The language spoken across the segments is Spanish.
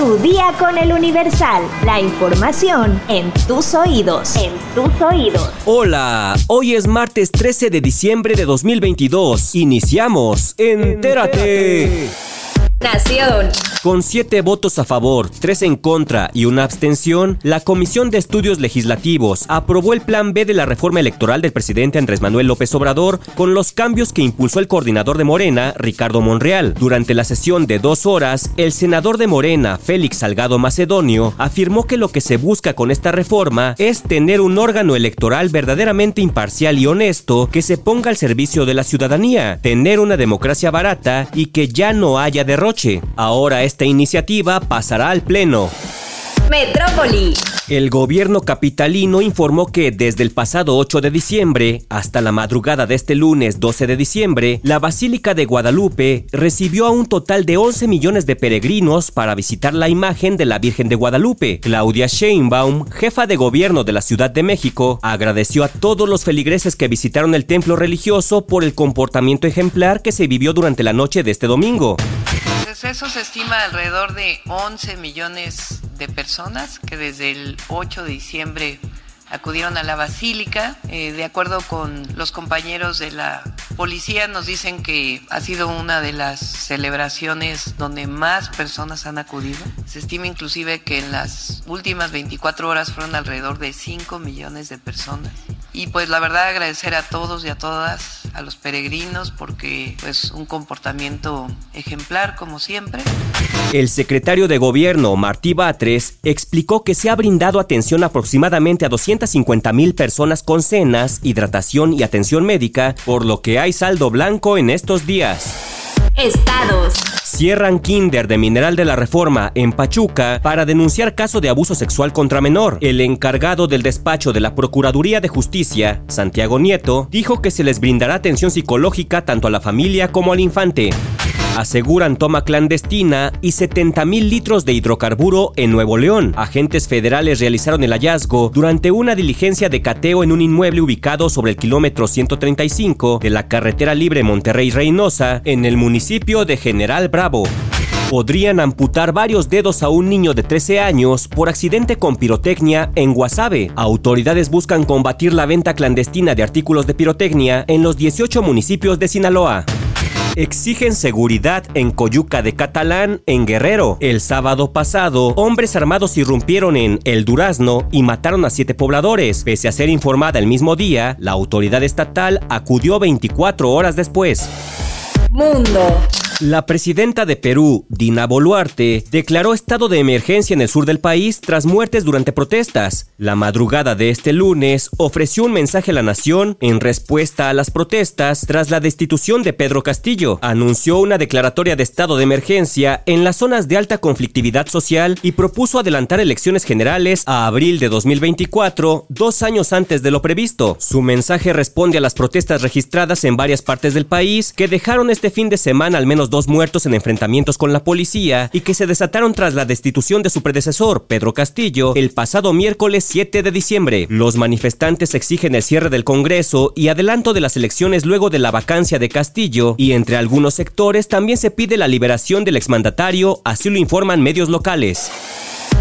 Tu día con el Universal. La información en tus oídos. En tus oídos. Hola, hoy es martes 13 de diciembre de 2022. Iniciamos. Entérate. Nación. Con siete votos a favor, tres en contra y una abstención, la Comisión de Estudios Legislativos aprobó el Plan B de la reforma electoral del presidente Andrés Manuel López Obrador con los cambios que impulsó el coordinador de Morena, Ricardo Monreal. Durante la sesión de dos horas, el senador de Morena, Félix Salgado Macedonio, afirmó que lo que se busca con esta reforma es tener un órgano electoral verdaderamente imparcial y honesto que se ponga al servicio de la ciudadanía, tener una democracia barata y que ya no haya derrotas Ahora esta iniciativa pasará al Pleno. Metrópoli. El gobierno capitalino informó que desde el pasado 8 de diciembre hasta la madrugada de este lunes 12 de diciembre, la Basílica de Guadalupe recibió a un total de 11 millones de peregrinos para visitar la imagen de la Virgen de Guadalupe. Claudia Sheinbaum, jefa de gobierno de la Ciudad de México, agradeció a todos los feligreses que visitaron el templo religioso por el comportamiento ejemplar que se vivió durante la noche de este domingo. Eso se estima alrededor de 11 millones de personas que desde el 8 de diciembre acudieron a la basílica. Eh, de acuerdo con los compañeros de la policía, nos dicen que ha sido una de las celebraciones donde más personas han acudido. Se estima inclusive que en las últimas 24 horas fueron alrededor de 5 millones de personas. Y pues la verdad agradecer a todos y a todas, a los peregrinos, porque pues un comportamiento ejemplar como siempre. El secretario de Gobierno, Martí Batres, explicó que se ha brindado atención aproximadamente a 250 mil personas con cenas, hidratación y atención médica, por lo que hay saldo blanco en estos días. Estados. Cierran Kinder de Mineral de la Reforma en Pachuca para denunciar caso de abuso sexual contra menor. El encargado del despacho de la Procuraduría de Justicia, Santiago Nieto, dijo que se les brindará atención psicológica tanto a la familia como al infante. Aseguran toma clandestina y 70 mil litros de hidrocarburo en Nuevo León. Agentes federales realizaron el hallazgo durante una diligencia de cateo en un inmueble ubicado sobre el kilómetro 135 de la carretera libre Monterrey-Reynosa en el municipio de General Bravo podrían amputar varios dedos a un niño de 13 años por accidente con pirotecnia en Guasave. Autoridades buscan combatir la venta clandestina de artículos de pirotecnia en los 18 municipios de Sinaloa exigen seguridad en Coyuca de Catalán, en Guerrero. El sábado pasado, hombres armados irrumpieron en El Durazno y mataron a siete pobladores. Pese a ser informada el mismo día, la autoridad estatal acudió 24 horas después. Mundo. La presidenta de Perú, Dina Boluarte, declaró estado de emergencia en el sur del país tras muertes durante protestas. La madrugada de este lunes ofreció un mensaje a la nación en respuesta a las protestas tras la destitución de Pedro Castillo. Anunció una declaratoria de estado de emergencia en las zonas de alta conflictividad social y propuso adelantar elecciones generales a abril de 2024, dos años antes de lo previsto. Su mensaje responde a las protestas registradas en varias partes del país que dejaron este fin de semana al menos dos muertos en enfrentamientos con la policía y que se desataron tras la destitución de su predecesor, Pedro Castillo, el pasado miércoles 7 de diciembre. Los manifestantes exigen el cierre del Congreso y adelanto de las elecciones luego de la vacancia de Castillo y entre algunos sectores también se pide la liberación del exmandatario, así lo informan medios locales.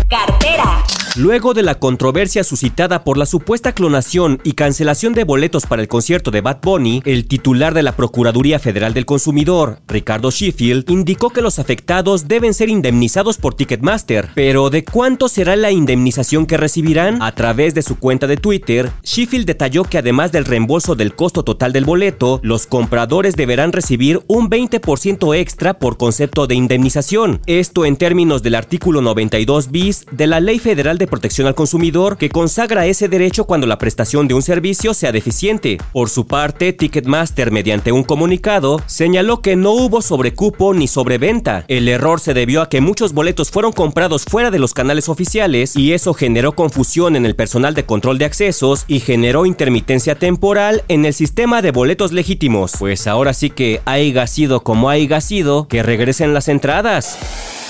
Cartera. Luego de la controversia suscitada por la supuesta clonación y cancelación de boletos para el concierto de Bad Bunny, el titular de la Procuraduría Federal del Consumidor, Ricardo Sheffield, indicó que los afectados deben ser indemnizados por Ticketmaster. Pero ¿de cuánto será la indemnización que recibirán? A través de su cuenta de Twitter, Sheffield detalló que además del reembolso del costo total del boleto, los compradores deberán recibir un 20% extra por concepto de indemnización. Esto en términos del artículo 92 bis de la Ley Federal de Protección al Consumidor que consagra ese derecho cuando la prestación de un servicio sea deficiente. Por su parte, Ticketmaster, mediante un comunicado, señaló que no hubo sobrecupo ni sobreventa. El error se debió a que muchos boletos fueron comprados fuera de los canales oficiales y eso generó confusión en el personal de control de accesos y generó intermitencia temporal en el sistema de boletos legítimos. Pues ahora sí que haya sido como haya sido, que regresen las entradas.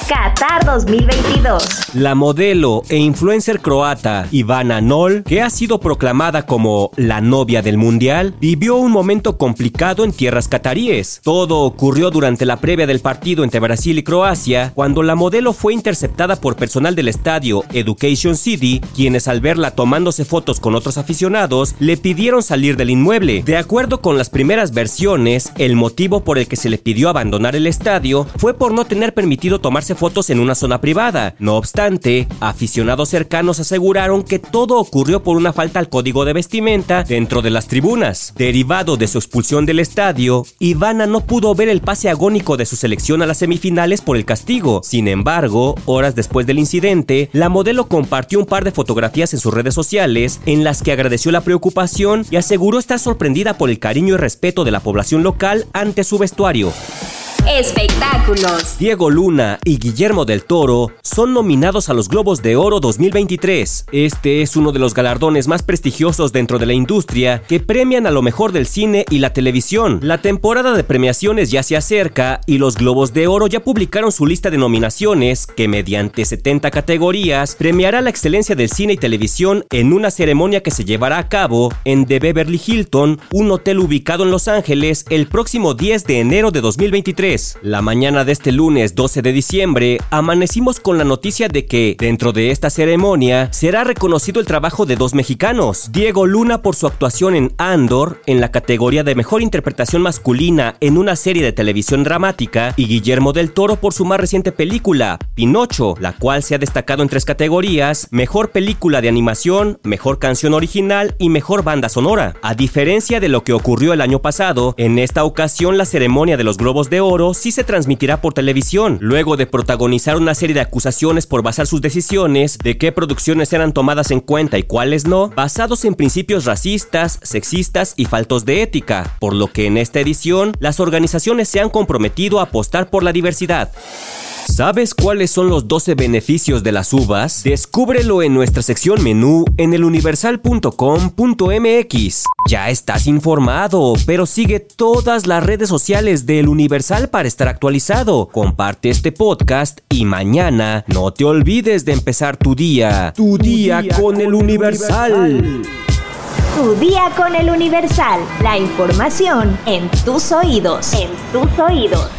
Qatar 2022. La modelo e influencer croata Ivana Nol, que ha sido proclamada como la novia del mundial, vivió un momento complicado en tierras cataríes. Todo ocurrió durante la previa del partido entre Brasil y Croacia, cuando la modelo fue interceptada por personal del estadio Education City, quienes al verla tomándose fotos con otros aficionados, le pidieron salir del inmueble. De acuerdo con las primeras versiones, el motivo por el que se le pidió abandonar el estadio fue por no tener permitido tomarse fotos en una zona privada. No obstante, aficionados cercanos aseguraron que todo ocurrió por una falta al código de vestimenta dentro de las tribunas. Derivado de su expulsión del estadio, Ivana no pudo ver el pase agónico de su selección a las semifinales por el castigo. Sin embargo, horas después del incidente, la modelo compartió un par de fotografías en sus redes sociales en las que agradeció la preocupación y aseguró estar sorprendida por el cariño y respeto de la población local ante su vestuario. Espectáculos. Diego Luna y Guillermo del Toro son nominados a los Globos de Oro 2023. Este es uno de los galardones más prestigiosos dentro de la industria que premian a lo mejor del cine y la televisión. La temporada de premiaciones ya se acerca y los Globos de Oro ya publicaron su lista de nominaciones que mediante 70 categorías premiará la excelencia del cine y televisión en una ceremonia que se llevará a cabo en The Beverly Hilton, un hotel ubicado en Los Ángeles, el próximo 10 de enero de 2023. La mañana de este lunes 12 de diciembre, amanecimos con la noticia de que, dentro de esta ceremonia, será reconocido el trabajo de dos mexicanos. Diego Luna por su actuación en Andor, en la categoría de mejor interpretación masculina en una serie de televisión dramática, y Guillermo del Toro por su más reciente película, Pinocho, la cual se ha destacado en tres categorías, mejor película de animación, mejor canción original y mejor banda sonora. A diferencia de lo que ocurrió el año pasado, en esta ocasión la ceremonia de los Globos de Oro sí se transmitirá por televisión, luego de protagonizar una serie de acusaciones por basar sus decisiones de qué producciones eran tomadas en cuenta y cuáles no, basados en principios racistas, sexistas y faltos de ética, por lo que en esta edición las organizaciones se han comprometido a apostar por la diversidad. ¿Sabes cuáles son los 12 beneficios de las uvas? Descúbrelo en nuestra sección menú en eluniversal.com.mx. Ya estás informado, pero sigue todas las redes sociales del Universal para estar actualizado. Comparte este podcast y mañana no te olvides de empezar tu día. Tu, día, con, el Universal. Tu día con el Universal. La información en tus oídos. En tus oídos.